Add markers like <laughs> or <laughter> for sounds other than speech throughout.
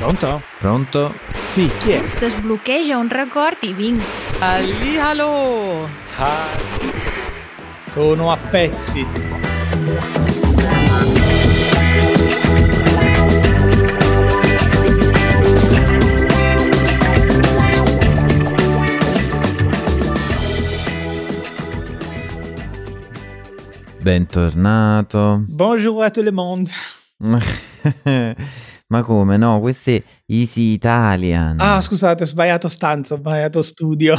Pronto? Pronto? Sì, chi è? Desbloqueja un record i vinc. Hallihallo! Ah, sono a pezzi. Bentornato. Bonjour a tout le monde. <laughs> Ma come no? Questo è Easy Italian. Ah, scusate, ho sbagliato stanza, ho sbagliato studio.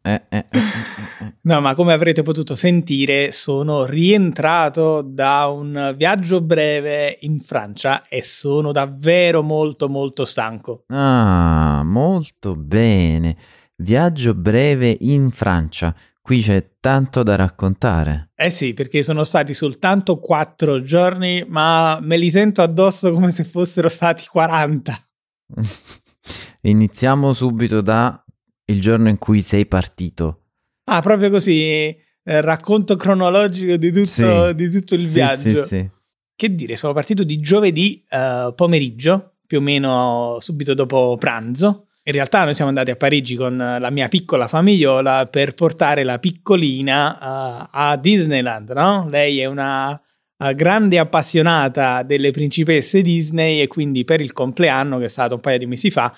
Eh, eh, eh, eh, No, ma come avrete potuto sentire, sono rientrato da un viaggio breve in Francia e sono davvero molto molto stanco. Ah, molto bene. Viaggio breve in Francia. Qui c'è tanto da raccontare. Eh sì, perché sono stati soltanto quattro giorni, ma me li sento addosso come se fossero stati 40. <laughs> Iniziamo subito da il giorno in cui sei partito. Ah, proprio così, eh, racconto cronologico di tutto, Sì. di tutto il Sì, viaggio. Sì, sì. Che dire, sono partito di giovedì eh, pomeriggio, più o meno subito dopo pranzo. In realtà noi siamo andati a Parigi con eh, la mia piccola famigliola per portare la piccolina eh, a Disneyland, no? Lei è una eh, grande appassionata delle principesse Disney e quindi per il compleanno, che è stato un paio di mesi fa,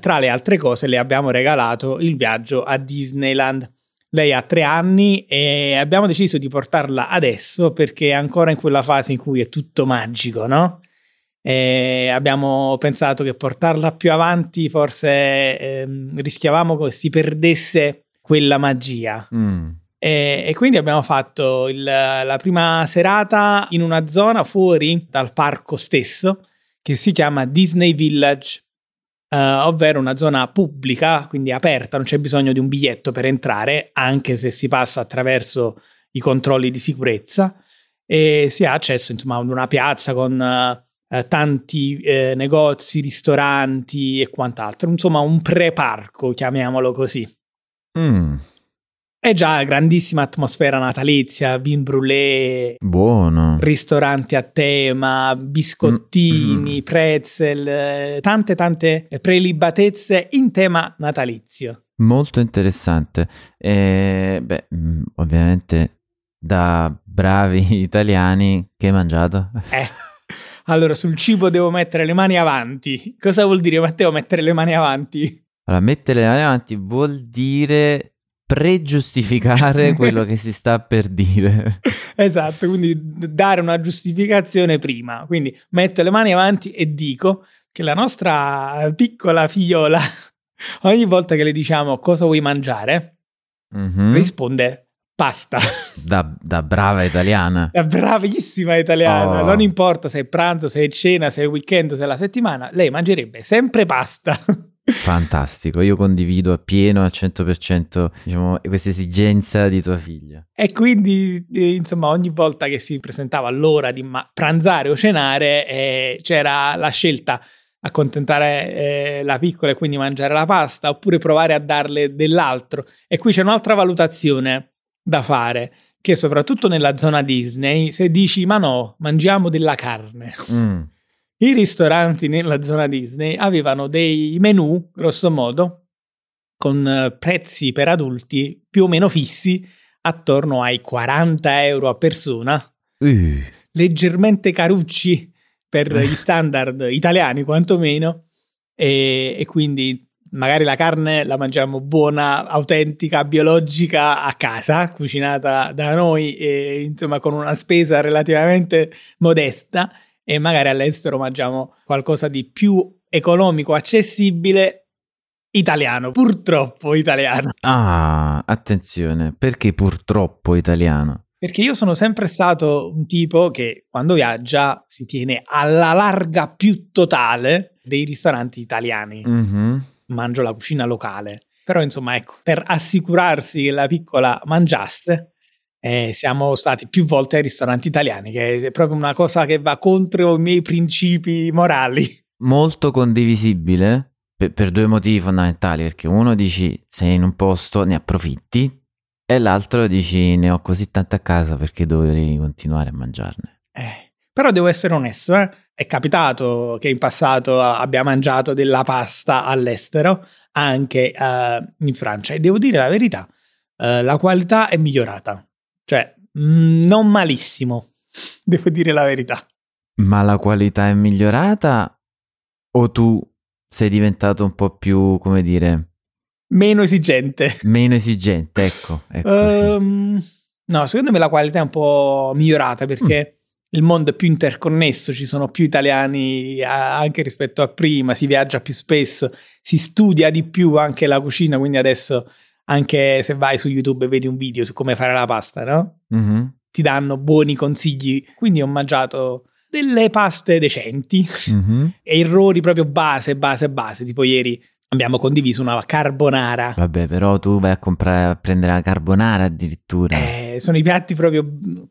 tra le altre cose le abbiamo regalato il viaggio a Disneyland. Lei ha tre anni e abbiamo deciso di portarla adesso perché è ancora in quella fase in cui è tutto magico, no? E abbiamo pensato che portarla più avanti forse ehm, rischiavamo che si perdesse quella magia. Mm. E, e quindi abbiamo fatto il- la prima serata in una zona fuori dal parco stesso che si chiama Disney Village, eh, ovvero una zona pubblica, quindi aperta, non c'è bisogno di un biglietto per entrare, anche se si passa attraverso i controlli di sicurezza e si ha accesso insomma ad una piazza con eh, tanti eh, negozi, ristoranti e quant'altro, insomma un pre-parco, chiamiamolo così. Mm. È già grandissima atmosfera natalizia, vin brûlé, Buono. ristoranti a tema, biscottini, Mm, mm. pretzel, eh, tante tante prelibatezze in tema natalizio. Molto interessante. E, beh, mm, ovviamente da bravi <laughs> italiani che hai mangiato? Eh. <laughs> Allora, sul cibo devo mettere le mani avanti. Cosa vuol dire, Matteo, mettere le mani avanti? Allora, mettere le mani avanti vuol dire pregiustificare <laughs> quello che si sta per dire. Esatto, quindi dare una giustificazione prima. Quindi metto le mani avanti e dico che la nostra piccola figliola, <laughs> ogni volta che le diciamo cosa vuoi mangiare, Mhm. risponde pasta. Da, da brava italiana. È bravissima italiana, Oh. non importa se è pranzo, se è cena, se è weekend, se è la settimana, lei mangerebbe sempre pasta. Fantastico, io condivido appieno al 100% diciamo, questa esigenza di tua figlia. E quindi, eh, insomma, ogni volta che si presentava l'ora di ma- pranzare o cenare, eh, c'era la scelta accontentare eh, la piccola e quindi mangiare la pasta oppure provare a darle dell'altro. E qui c'è un'altra valutazione da fare, che soprattutto nella zona Disney, se dici ma no, mangiamo della carne. Mm. I ristoranti nella zona Disney avevano dei menù, grosso modo, con eh, prezzi per adulti più o meno fissi, attorno ai 40 euro a persona, Uh, leggermente carucci per <laughs> gli standard italiani quantomeno, e, e quindi magari la carne la mangiamo buona, autentica, biologica a casa, cucinata da noi, e, insomma con una spesa relativamente modesta, e magari all'estero mangiamo qualcosa di più economico, accessibile, italiano, purtroppo italiano. Ah, attenzione, perché purtroppo italiano? Perché io sono sempre stato un tipo che quando viaggia si tiene alla larga più totale dei ristoranti italiani. Mhm. Mangio la cucina locale. Però insomma, ecco, per assicurarsi che la piccola mangiasse, eh, siamo stati più volte ai ristoranti italiani, che è proprio una cosa che va contro i miei principi morali. Molto condivisibile per, per due motivi fondamentali, perché uno dici sei in un posto, ne approfitti, e l'altro dici ne ho così tante a casa perché dovrei continuare a mangiarne. Eh, Però devo essere onesto, eh. È capitato che in passato abbia mangiato della pasta all'estero, anche uh, in Francia, e devo dire la verità, uh, la qualità è migliorata, cioè mh, mm, non malissimo, <laughs> devo dire la verità. Ma la qualità è migliorata o tu sei diventato un po' più, come dire... Meno esigente. Meno esigente, ecco. ecco um, no, secondo me la qualità è un po' migliorata perché... Mm il mondo è più interconnesso, ci sono più italiani anche rispetto a prima, si viaggia più spesso, si studia di più anche la cucina, quindi adesso anche se vai su YouTube e vedi un video su come fare la pasta, no? Mm-hmm. Ti danno buoni consigli, quindi ho mangiato delle paste decenti, mm-hmm. <laughs> errori proprio base, base, base, tipo ieri abbiamo condiviso una carbonara. Vabbè, però tu vai a comprare, a prendere la carbonara addirittura. Eh, sono i piatti proprio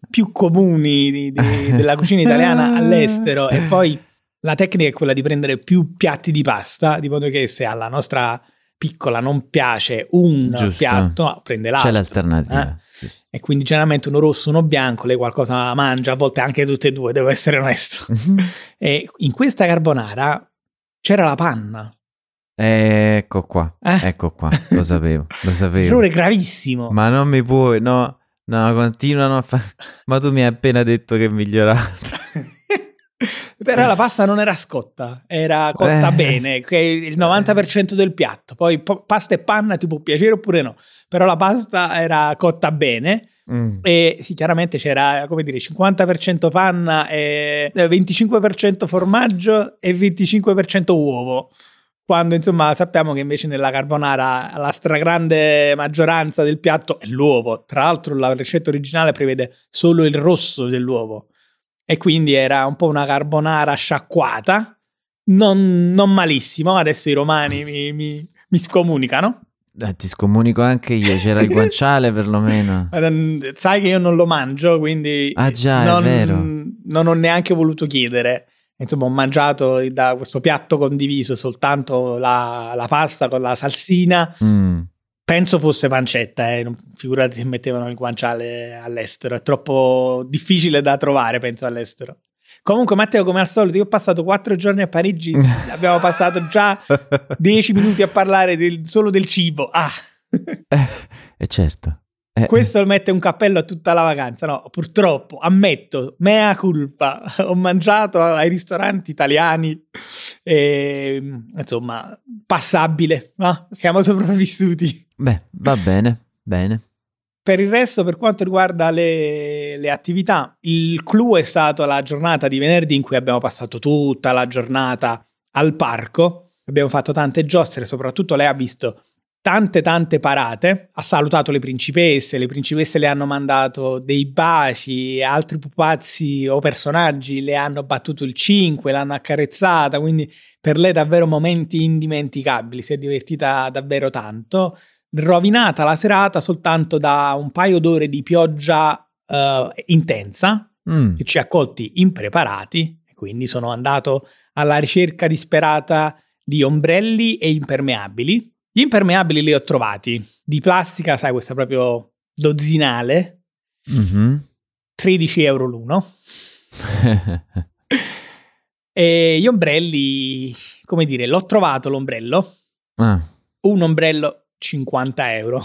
più comuni di, di, <laughs> della cucina italiana all'estero e poi la tecnica è quella di prendere più piatti di pasta, di modo che se alla nostra piccola non piace un Giusto. piatto, prende l'altro. C'è l'alternativa. Eh? E quindi generalmente uno rosso, uno bianco, lei qualcosa mangia, a volte anche tutte e due, devo essere onesto. Mm-hmm. <laughs> E in questa carbonara c'era la panna. Ecco qua, eh? ecco qua, lo sapevo, lo <laughs> sapevo. Errore gravissimo. Ma non mi puoi, no, no, continuano a fare... Ma tu mi hai appena detto che è migliorato. <laughs> Però la pasta non era scotta, era cotta eh. bene, che il 90% del piatto. Poi po- pasta e panna ti può piacere oppure no, però la pasta era cotta bene. Mm. E sì, chiaramente c'era come dire 50% panna, e 25% formaggio e 25% uovo quando insomma sappiamo che invece nella carbonara la stragrande maggioranza del piatto è l'uovo. Tra l'altro la ricetta originale prevede solo il rosso dell'uovo e quindi era un po' una carbonara sciacquata, non, non malissimo. Adesso i romani mi, mi, mi scomunicano. Eh, ti scomunico anche io, c'era il guanciale perlomeno. <laughs> Sai che io non lo mangio, quindi ah, già, non, non ho neanche voluto chiedere. Insomma, ho mangiato da questo piatto condiviso soltanto la, la pasta con la salsina. Mm. Penso fosse pancetta, eh. figurati se mettevano il guanciale all'estero. È troppo difficile da trovare, penso, all'estero. Comunque, Matteo, come al solito, io ho passato quattro giorni a Parigi. <laughs> abbiamo passato già dieci minuti a parlare del, solo del cibo. Ah! eh, eh certo. Eh. Questo mette un cappello a tutta la vacanza. No, purtroppo, ammetto, mea culpa. Ho mangiato ai ristoranti italiani e, insomma, passabile. No? Siamo sopravvissuti. Beh, va bene, bene. Per il resto, per quanto riguarda le, le, attività, il clou è stato la giornata di venerdì in cui abbiamo passato tutta la giornata al parco. Abbiamo fatto tante giostre, soprattutto lei ha visto tante tante parate, ha salutato le principesse, le principesse le hanno mandato dei baci, altri pupazzi o personaggi le hanno battuto il 5, l'hanno accarezzata, quindi per lei davvero momenti indimenticabili, si è divertita davvero tanto, rovinata la serata soltanto da un paio d'ore di pioggia uh, intensa mm. che ci ha accolti impreparati, quindi sono andato alla ricerca disperata di ombrelli e impermeabili gli impermeabili li ho trovati, di plastica, sai, questa proprio dozzinale, mm-hmm. 13 euro l'uno. <laughs> e gli ombrelli, come dire, l'ho trovato l'ombrello, ah. un ombrello 50 euro.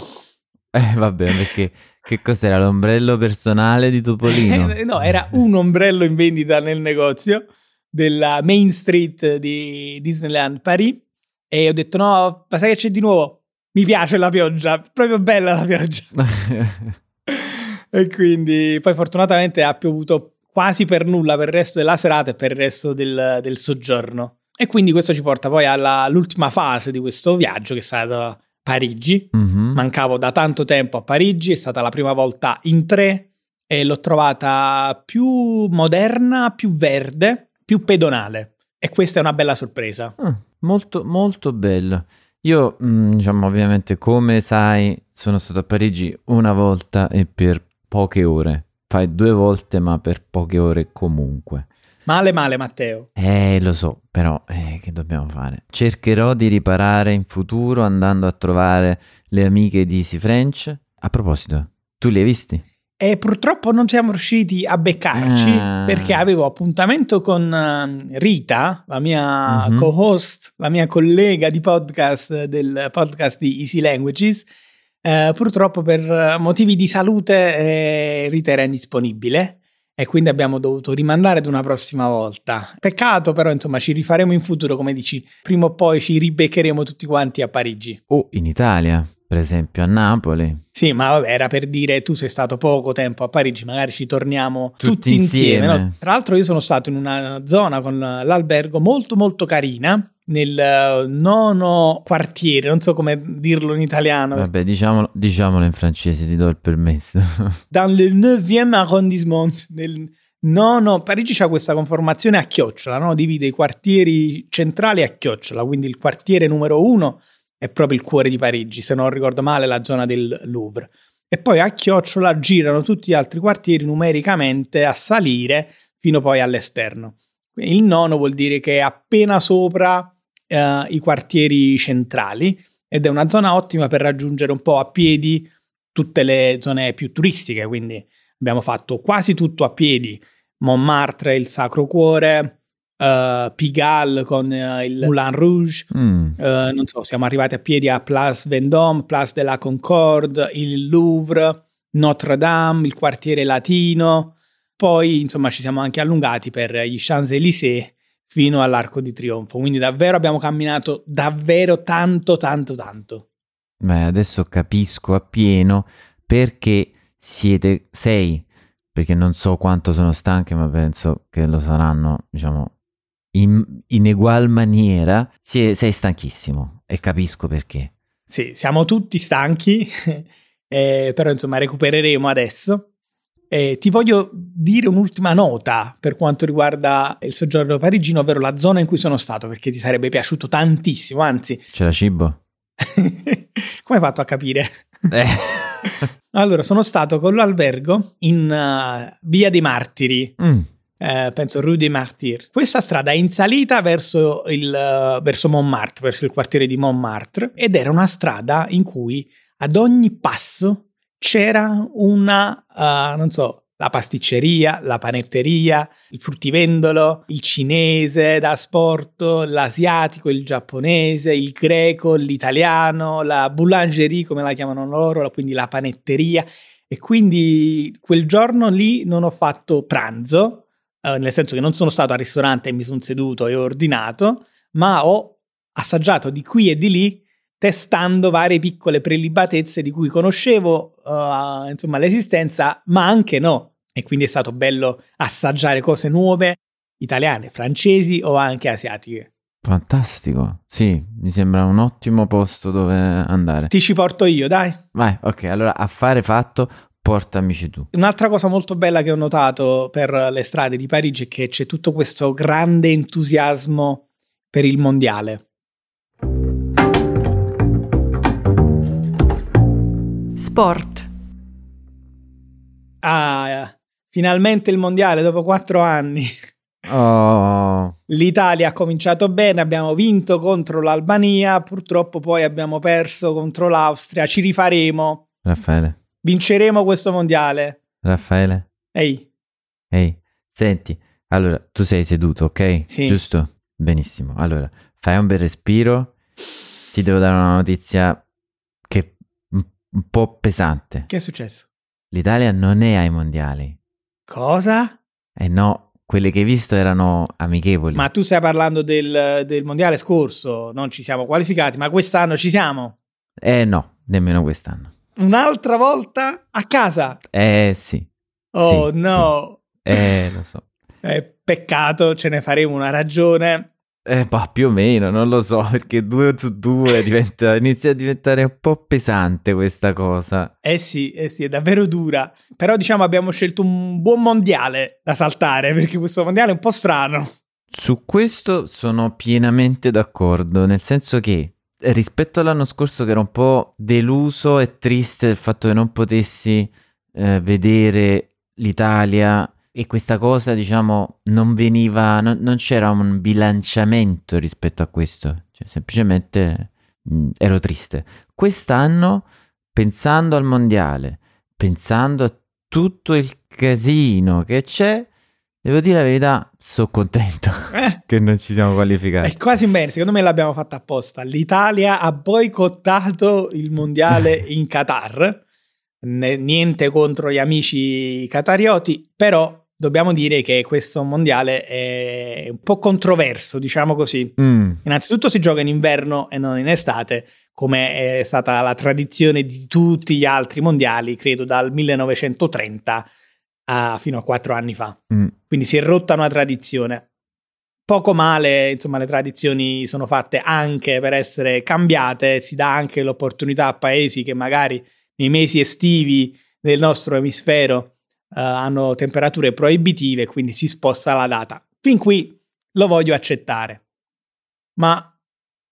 Eh vabbè, perché che cos'era l'ombrello personale di Topolino? <laughs> no, era un ombrello in vendita nel negozio della Main Street di Disneyland Paris e ho detto no, ma sai che c'è di nuovo? Mi piace la pioggia, proprio bella la pioggia. <laughs> e quindi poi fortunatamente ha piovuto quasi per nulla per il resto della serata e per il resto del, del soggiorno. E quindi questo ci porta poi alla, all'ultima fase di questo viaggio che è stata Parigi. Mm-hmm. Mancavo da tanto tempo a Parigi, è stata la prima volta in tre e l'ho trovata più moderna, più verde, più pedonale. E questa è una bella sorpresa. Mm molto molto bello. Io, mh, mm, diciamo, ovviamente, come sai, sono stato a Parigi una volta e per poche ore. Fai due volte, ma per poche ore comunque. Male, male, Matteo. Eh, lo so, però eh, che dobbiamo fare? Cercherò di riparare in futuro andando a trovare le amiche di Easy French. A proposito, tu li hai visti? E purtroppo non siamo riusciti a beccarci Ah. perché avevo appuntamento con eh, Rita, la mia Mhm. co-host, la mia collega di podcast del podcast di Easy Languages. Eh, purtroppo per motivi di salute eh, Rita era indisponibile e quindi abbiamo dovuto rimandare ad una prossima volta. Peccato però, insomma, ci rifaremo in futuro, come dici, prima o poi ci ribeccheremo tutti quanti a Parigi. O in Italia, per esempio a Napoli. Sì, ma vabbè, era per dire tu sei stato poco tempo a Parigi, magari ci torniamo tutti, Tutti insieme. insieme. no? Tra l'altro io sono stato in una zona con l'albergo molto molto carina, nel eh, nono quartiere, non so come dirlo in italiano, Vabbè, diciamolo, diciamolo in francese, ti do il permesso. <laughs> dans le 9e arrondissement, nel nono... Parigi c'ha questa conformazione a chiocciola, no? divide i quartieri centrali a chiocciola, quindi il quartiere numero uno è proprio il cuore di Parigi, se non ricordo male la zona del Louvre. E poi a chiocciola girano tutti gli altri quartieri numericamente a salire fino poi all'esterno. Il nono vuol dire che è appena sopra eh, i quartieri centrali ed è una zona ottima per raggiungere un po' a piedi tutte le zone più turistiche, quindi abbiamo fatto quasi tutto a piedi, Montmartre, il Sacro Cuore, eh, Pigalle con eh, il Moulin Rouge, Mm. eh, non so, siamo arrivati a piedi a Place Vendôme, Place de la Concorde, il Louvre, Notre Dame, il quartiere latino, poi insomma ci siamo anche allungati per gli Champs-Élysées fino all'Arco di Trionfo, quindi davvero abbiamo camminato davvero tanto tanto tanto. Beh, adesso capisco appieno perché siete sei, perché non so quanto sono stanche, ma penso che lo saranno, diciamo, in, in egual maniera. Sie- sei stanchissimo e capisco perché. Sì, siamo tutti stanchi, <laughs> eh, però insomma recupereremo adesso. Eh, ti voglio dire un'ultima nota per quanto riguarda il soggiorno parigino, ovvero la zona in cui sono stato, perché ti sarebbe piaciuto tantissimo, anzi, C'era cibo? <laughs> come hai fatto a capire? Eh. <laughs> Allora, sono stato con l'albergo in uh, Via dei Martiri, Mm. Eh, penso Rue des Martyrs. Questa strada è in salita verso, il, uh, verso Montmartre, verso il quartiere di Montmartre, ed era una strada in cui ad ogni passo c'era una, uh, non so, la pasticceria, la panetteria, il fruttivendolo, il cinese da sport, l'asiatico, il giapponese, il greco, l'italiano, la boulangerie come la chiamano loro, quindi la panetteria. E quindi quel giorno lì non ho fatto pranzo, eh, nel senso che non sono stato al ristorante e mi sono seduto e ho ordinato, ma ho assaggiato di qui e di lì testando varie piccole prelibatezze di cui conoscevo uh, insomma l'esistenza, ma anche no. E quindi è stato bello assaggiare cose nuove, italiane, francesi o anche asiatiche. Fantastico. Sì, mi sembra un ottimo posto dove andare. Ti ci porto io, dai. Vai, ok, allora affare fatto, portamici tu. Un'altra cosa molto bella che ho notato per le strade di Parigi è che c'è tutto questo grande entusiasmo per il mondiale. Sport. Ah, finalmente il mondiale dopo quattro anni. Oh, L'Italia ha cominciato bene, abbiamo vinto contro l'Albania, purtroppo poi abbiamo perso contro l'Austria, ci rifaremo, Raffaele, vinceremo questo mondiale. Raffaele, Ehi, ehi, senti, allora, tu sei seduto, ok? Sì. Giusto? Benissimo. Allora, fai un bel respiro. Ti devo dare una notizia che è un un po' pesante. che è successo? L'Italia non è ai mondiali. Cosa? Eh no, quelle che hai visto erano amichevoli. Ma tu stai parlando del, del mondiale scorso, non ci siamo qualificati, ma quest'anno ci siamo. Eh no, nemmeno quest'anno. Un'altra volta a casa. Eh sì. Oh Sì, no, Eh, lo so. <laughs> Eh, peccato, ce ne faremo una ragione. Eh, bah, più o meno, non lo so, perché due su due diventa, <laughs> inizia a diventare un po' pesante questa cosa. Eh sì, eh sì, è davvero dura. Però diciamo abbiamo scelto un buon mondiale da saltare, perché questo mondiale è un po' strano. Su questo sono pienamente d'accordo, nel senso che rispetto all'anno scorso che ero un po' deluso e triste del fatto che non potessi eh, vedere l'Italia e questa cosa, diciamo, non veniva, non, non c'era un bilanciamento rispetto a questo, cioè semplicemente mh, ero triste. Quest'anno, pensando al mondiale, pensando a tutto il casino che c'è, devo dire la verità, sono contento <laughs> Eh, che non ci siamo qualificati. è quasi bene, secondo me l'abbiamo fatta apposta. L'Italia ha boicottato il mondiale <laughs> in Qatar. Niente contro gli amici qatarioti, però dobbiamo dire che questo mondiale è un po' controverso, diciamo così. Mm, Innanzitutto si gioca in inverno e non in estate, come è stata la tradizione di tutti gli altri mondiali, credo dal 1930 a- fino a quattro anni fa. mm. Quindi si è rotta una tradizione. Poco male, insomma, le tradizioni sono fatte anche per essere cambiate, si dà anche l'opportunità a paesi che magari nei mesi estivi del nostro emisfero eh, hanno temperature proibitive, quindi si sposta la data. Fin qui lo voglio accettare. Ma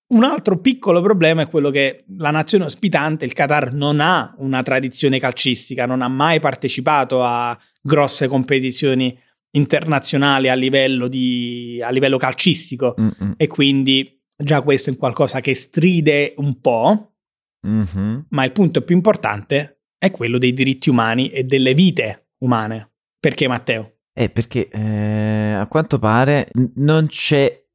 un altro piccolo problema è quello che la nazione ospitante, il Qatar, non ha una tradizione calcistica, non ha mai partecipato a grosse competizioni internazionali a livello, di, a livello calcistico Mm, mm, e quindi già questo è qualcosa che stride un po', mhm. ma il punto più importante è quello dei diritti umani e delle vite umane. Perché Matteo? Eh, perché eh, a quanto pare n- non c'è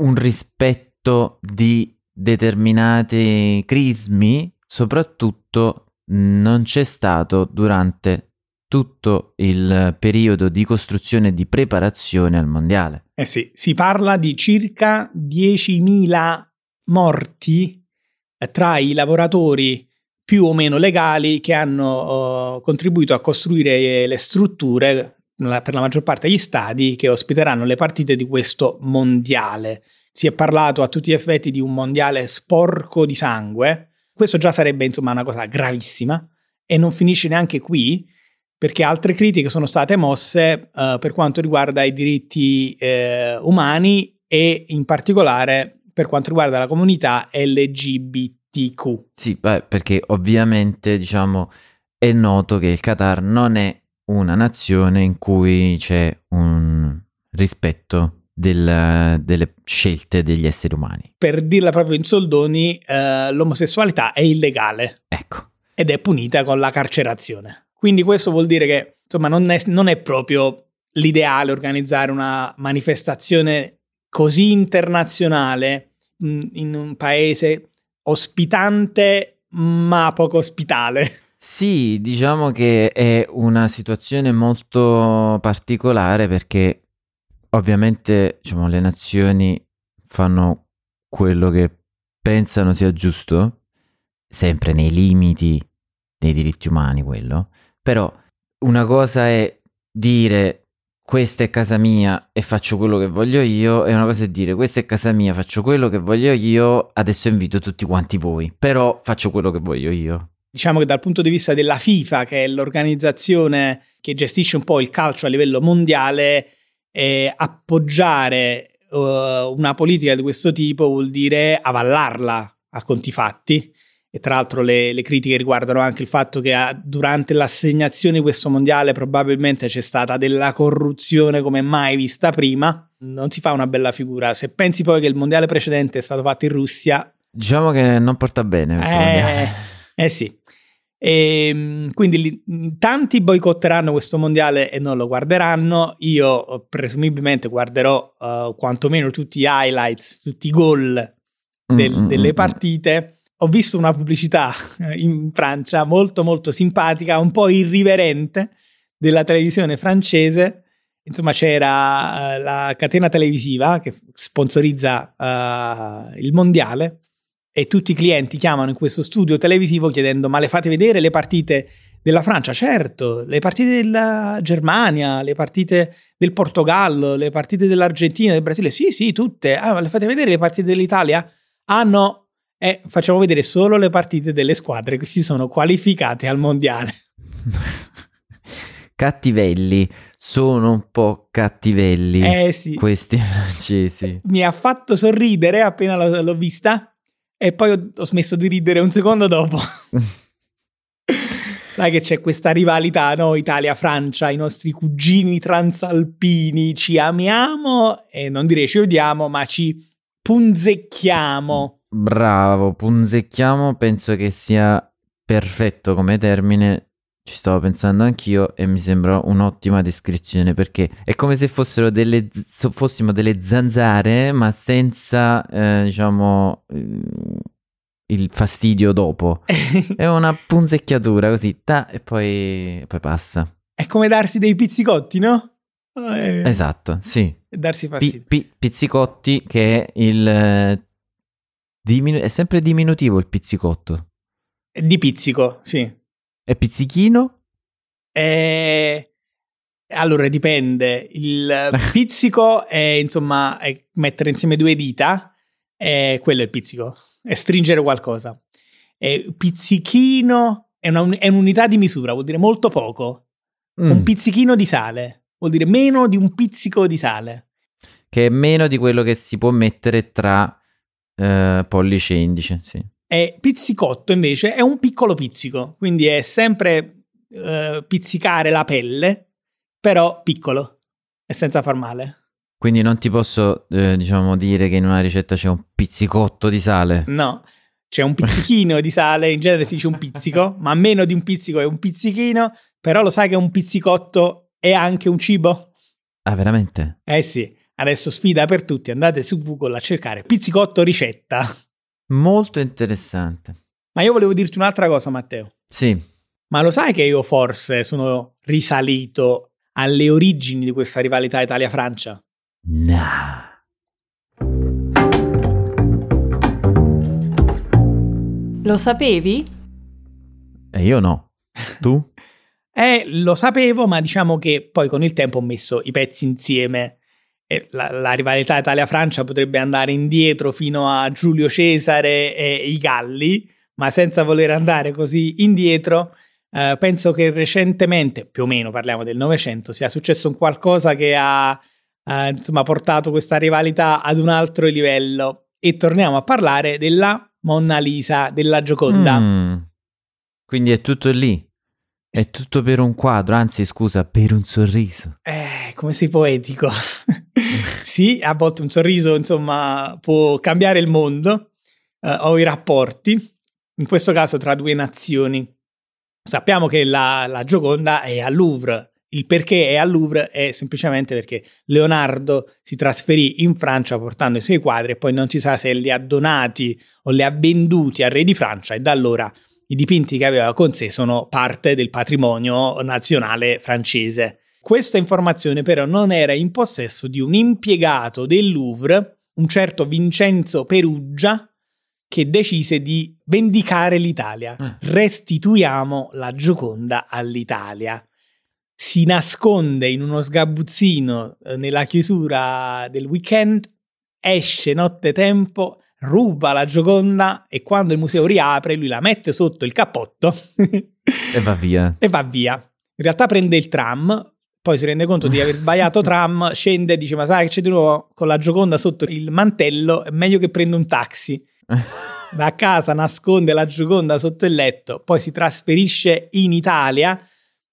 un rispetto di determinati crismi, soprattutto non c'è stato durante tutto il periodo di costruzione e di preparazione al mondiale. Eh sì, si parla di circa 10.000 morti eh, tra i lavoratori più o meno legali che hanno eh, contribuito a costruire le strutture, per la maggior parte gli stadi, che ospiteranno le partite di questo mondiale. Si è parlato a tutti gli effetti di un mondiale sporco di sangue. Questo già sarebbe insomma una cosa gravissima e non finisce neanche qui perché altre critiche sono state mosse eh, per quanto riguarda i diritti eh, umani e in particolare per quanto riguarda la comunità LGBTQ. Sì, beh, perché ovviamente, diciamo, è noto che il Qatar non è una nazione in cui c'è un rispetto del- delle scelte degli esseri umani. Per dirla proprio in soldoni, eh, l'omosessualità è illegale Ecco. ed è punita con la carcerazione. Quindi questo vuol dire che insomma non è, non è proprio l'ideale organizzare una manifestazione così internazionale in un paese ospitante ma poco ospitale. Sì, diciamo che è una situazione molto particolare perché ovviamente diciamo, le nazioni fanno quello che pensano sia giusto, sempre nei limiti dei diritti umani quello, però una cosa è dire questa è casa mia e faccio quello che voglio io e una cosa è dire questa è casa mia, faccio quello che voglio io, adesso invito tutti quanti voi, però faccio quello che voglio io. Diciamo che dal punto di vista della FIFA, che è l'organizzazione che gestisce un po' il calcio a livello mondiale, eh, appoggiare eh, una politica di questo tipo vuol dire avallarla a conti fatti. E tra l'altro le, le critiche riguardano anche il fatto che ah, durante l'assegnazione di questo mondiale probabilmente c'è stata della corruzione come mai vista prima. Non si fa una bella figura. Se pensi poi che il mondiale precedente è stato fatto in Russia, Diciamo che non porta bene questo mondiale. eh, eh sì. E, quindi li- tanti boicotteranno questo mondiale e non lo guarderanno. Io presumibilmente guarderò uh, quantomeno tutti gli highlights, tutti i gol del- Mm, mm, delle mm, partite. Ho visto una pubblicità in Francia molto molto simpatica, un po' irriverente della televisione francese. Insomma, c'era uh, la catena televisiva che sponsorizza uh, il mondiale e tutti i clienti chiamano in questo studio televisivo chiedendo ma le fate vedere le partite della Francia? Certo, le partite della Germania, le partite del Portogallo, le partite dell'Argentina, del Brasile, sì sì, tutte. Ah, le fate vedere le partite dell'Italia? Ah no, eh, facciamo vedere solo le partite delle squadre che si sono qualificate al mondiale. <laughs> Cattivelli, sono un po' cattivelli Eh sì, questi francesi. <laughs> mi ha fatto sorridere appena l'ho, l'ho vista e poi ho, ho smesso di ridere un secondo dopo. <laughs> Sai che c'è questa rivalità, no? Italia-Francia, i nostri cugini transalpini, ci amiamo e non direi ci odiamo, ma ci punzecchiamo. Bravo, punzecchiamo, penso che sia perfetto come termine. Ci stavo pensando anch'io e mi sembra un'ottima descrizione perché è come se fossero delle, fossimo delle zanzare ma senza, eh, diciamo, eh, il fastidio dopo. <laughs> è una punzecchiatura così, ta, e poi, poi passa. È come darsi dei pizzicotti, no? Eh, esatto, sì. Darsi fastidio. Pi- pi- pizzicotti che è il... diminu- è sempre diminutivo il pizzicotto. Di pizzico, sì. E pizzichino? Eh, allora dipende. Il <laughs> pizzico è insomma è mettere insieme due dita, e quello è il pizzico, è stringere qualcosa. E pizzichino è, una- è un'unità di misura, vuol dire molto poco. Mm, Un pizzichino di sale vuol dire meno di un pizzico di sale. che è meno di quello che si può mettere tra eh, pollice e indice, sì. E pizzicotto invece è un piccolo pizzico, quindi è sempre eh, pizzicare la pelle, però piccolo e senza far male. Quindi non ti posso, eh, diciamo, dire che in una ricetta c'è un pizzicotto di sale. No, c'è un pizzichino di sale, in genere si dice un pizzico, ma meno di un pizzico è un pizzichino, però lo sai che un pizzicotto è anche un cibo? Ah, veramente? Eh sì, adesso sfida per tutti, andate su Google a cercare pizzicotto ricetta. Molto interessante. Ma io volevo dirti un'altra cosa, Matteo. Sì, Ma lo sai che io forse sono risalito alle origini di questa rivalità Italia-Francia? nah. Lo sapevi? E io no. Tu? <laughs> Eh, lo sapevo, ma diciamo che poi con il tempo ho messo i pezzi insieme. La, la rivalità Italia-Francia potrebbe andare indietro fino a Giulio Cesare e i Galli, ma senza voler andare così indietro, eh, penso che recentemente, più o meno parliamo del Novecento, sia successo un qualcosa che ha eh, insomma, portato questa rivalità ad un altro livello. E torniamo a parlare della Monna Lisa, della Gioconda. Mm. Quindi è tutto lì. È tutto per un quadro, anzi, scusa, per un sorriso. Eh, come sei poetico. <laughs> sì, a volte un sorriso, insomma, può cambiare il mondo eh, o i rapporti, in questo caso tra due nazioni. Sappiamo che la, la Gioconda è al Louvre. Il perché è al Louvre è semplicemente perché Leonardo si trasferì in Francia portando i suoi quadri e poi non si sa se li ha donati o li ha venduti al re di Francia e da allora i dipinti che aveva con sé sono parte del patrimonio nazionale francese. Questa informazione però non era in possesso di un impiegato del Louvre, un certo Vincenzo Perugia, che decise di vendicare l'Italia. Eh. Restituiamo la Gioconda all'Italia. Si nasconde in uno sgabuzzino eh, nella chiusura del weekend, esce nottetempo, ruba la Gioconda e quando il museo riapre lui la mette sotto il cappotto E va via. <laughs> e va via. In realtà prende il tram, poi si rende conto di aver sbagliato <laughs> tram, scende e dice ma sai che c'è di nuovo con la Gioconda sotto il mantello, è meglio che prenda un taxi. <laughs> Va a casa, nasconde la Gioconda sotto il letto, poi si trasferisce in Italia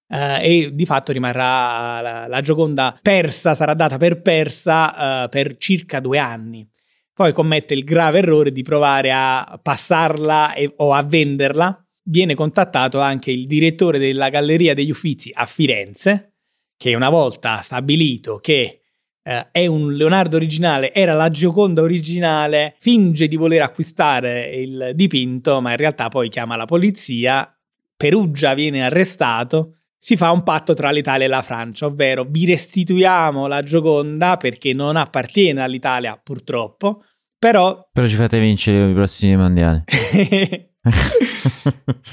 eh, e di fatto rimarrà la, la Gioconda persa, sarà data per persa eh, per circa due anni. Poi commette il grave errore di provare a passarla e- o a venderla. Viene contattato anche il direttore della Galleria degli Uffizi a Firenze, che una volta stabilito che eh, è un Leonardo originale, era la Gioconda originale, finge di voler acquistare il dipinto, ma in realtà poi chiama la polizia, Perugia viene arrestato, si fa un patto tra l'Italia e la Francia, ovvero vi restituiamo la Gioconda perché non appartiene all'Italia purtroppo, però Però ci fate vincere i prossimi mondiali. <laughs>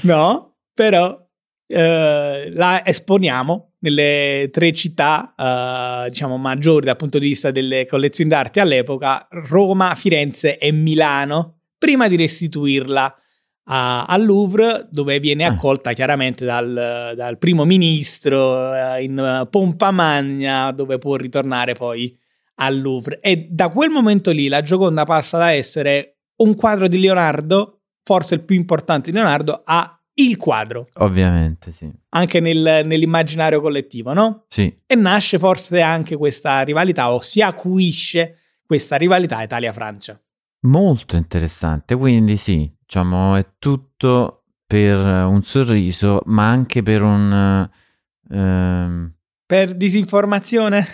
no, però eh, la esponiamo nelle tre città, eh, diciamo, maggiori dal punto di vista delle collezioni d'arte all'epoca, Roma, Firenze e Milano, prima di restituirla a- al Louvre, dove viene Ah. accolta chiaramente dal, dal primo ministro eh, in pompa magna, dove può ritornare poi al Louvre. E da quel momento lì la Gioconda passa da essere un quadro di Leonardo, forse il più importante di Leonardo, a il quadro, Ovviamente, sì. anche nel- nell'immaginario collettivo, no? Sì, E nasce forse anche questa rivalità, o si acuisce questa rivalità Italia-Francia. molto interessante. Quindi sì, diciamo, è tutto per un sorriso, ma anche per un... ehm, Per disinformazione?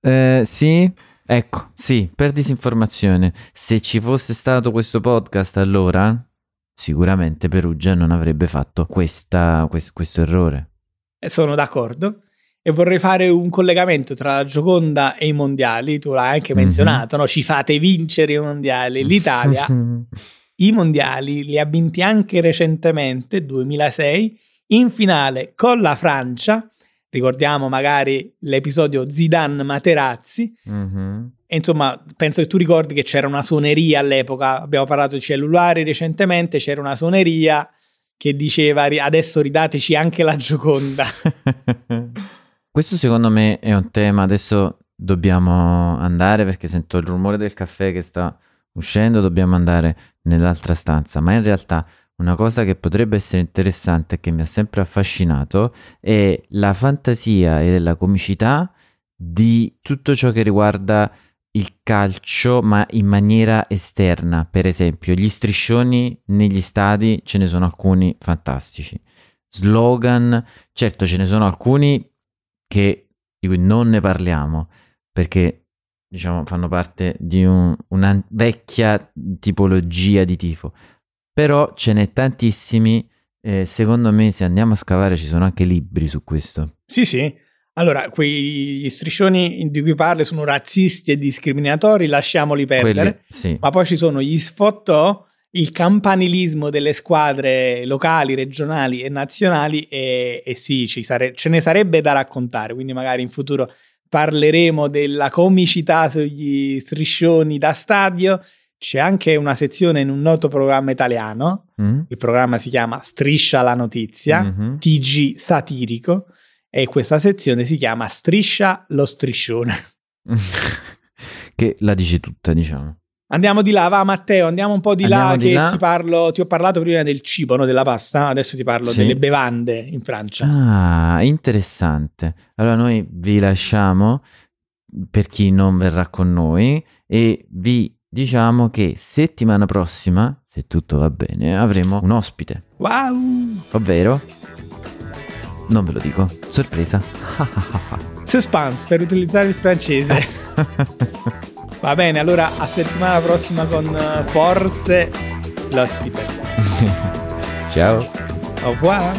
eh, sì, ecco, sì, per disinformazione. Se ci fosse stato questo podcast allora, sicuramente Perugia non avrebbe fatto questa- quest- questo errore. Eh, Sono d'accordo. E vorrei fare un collegamento tra la Gioconda e i mondiali. Tu l'hai anche Mhm. menzionato, no? Ci fate vincere i mondiali. L'Italia <laughs> i mondiali li ha vinti anche recentemente, 2006, in finale con la Francia. Ricordiamo magari l'episodio Zidane-Materazzi. Mhm. E insomma, penso che tu ricordi che c'era una suoneria all'epoca. Abbiamo parlato di cellulari recentemente. C'era una suoneria che diceva "Ri- adesso ridateci anche la Gioconda. <laughs> Questo secondo me è un tema, adesso dobbiamo andare perché sento il rumore del caffè che sta uscendo, dobbiamo andare nell'altra stanza, ma in realtà una cosa che potrebbe essere interessante e che mi ha sempre affascinato è la fantasia e la comicità di tutto ciò che riguarda il calcio, ma in maniera esterna. Per esempio, gli striscioni negli stadi ce ne sono alcuni fantastici. Slogan, certo ce ne sono alcuni che, di cui non ne parliamo perché diciamo fanno parte di un- una vecchia tipologia di tifo. Però ce n'è tantissimi. e secondo me, se andiamo a scavare, ci sono anche libri su questo. Sì, sì. Allora, quegli striscioni di cui parli sono razzisti e discriminatori, lasciamoli perdere. Quelli, sì. Ma poi ci sono gli sfottò, il campanilismo delle squadre locali, regionali e nazionali e, e sì, ci sare- ce ne sarebbe da raccontare, quindi magari in futuro parleremo della comicità sugli striscioni da stadio. C'è anche una sezione in un noto programma italiano, Mm? il programma si chiama Striscia la notizia, Mhm. TG satirico, e questa sezione si chiama Striscia lo striscione. <laughs> che la dice tutta, diciamo. Andiamo di là, va Matteo, andiamo un po' di là Andiamo di che là. ti parlo, ti ho parlato prima del cibo, no? della pasta, adesso ti parlo Sì. delle bevande in Francia. Ah, interessante. Allora noi vi lasciamo per chi non verrà con noi e vi diciamo che settimana prossima, se tutto va bene, avremo un ospite, Wow! ovvero non ve lo dico, sorpresa. Suspense per utilizzare il francese. <laughs> Va bene, allora a settimana prossima con eh, forse l'ospite. <laughs> Ciao. Au revoir!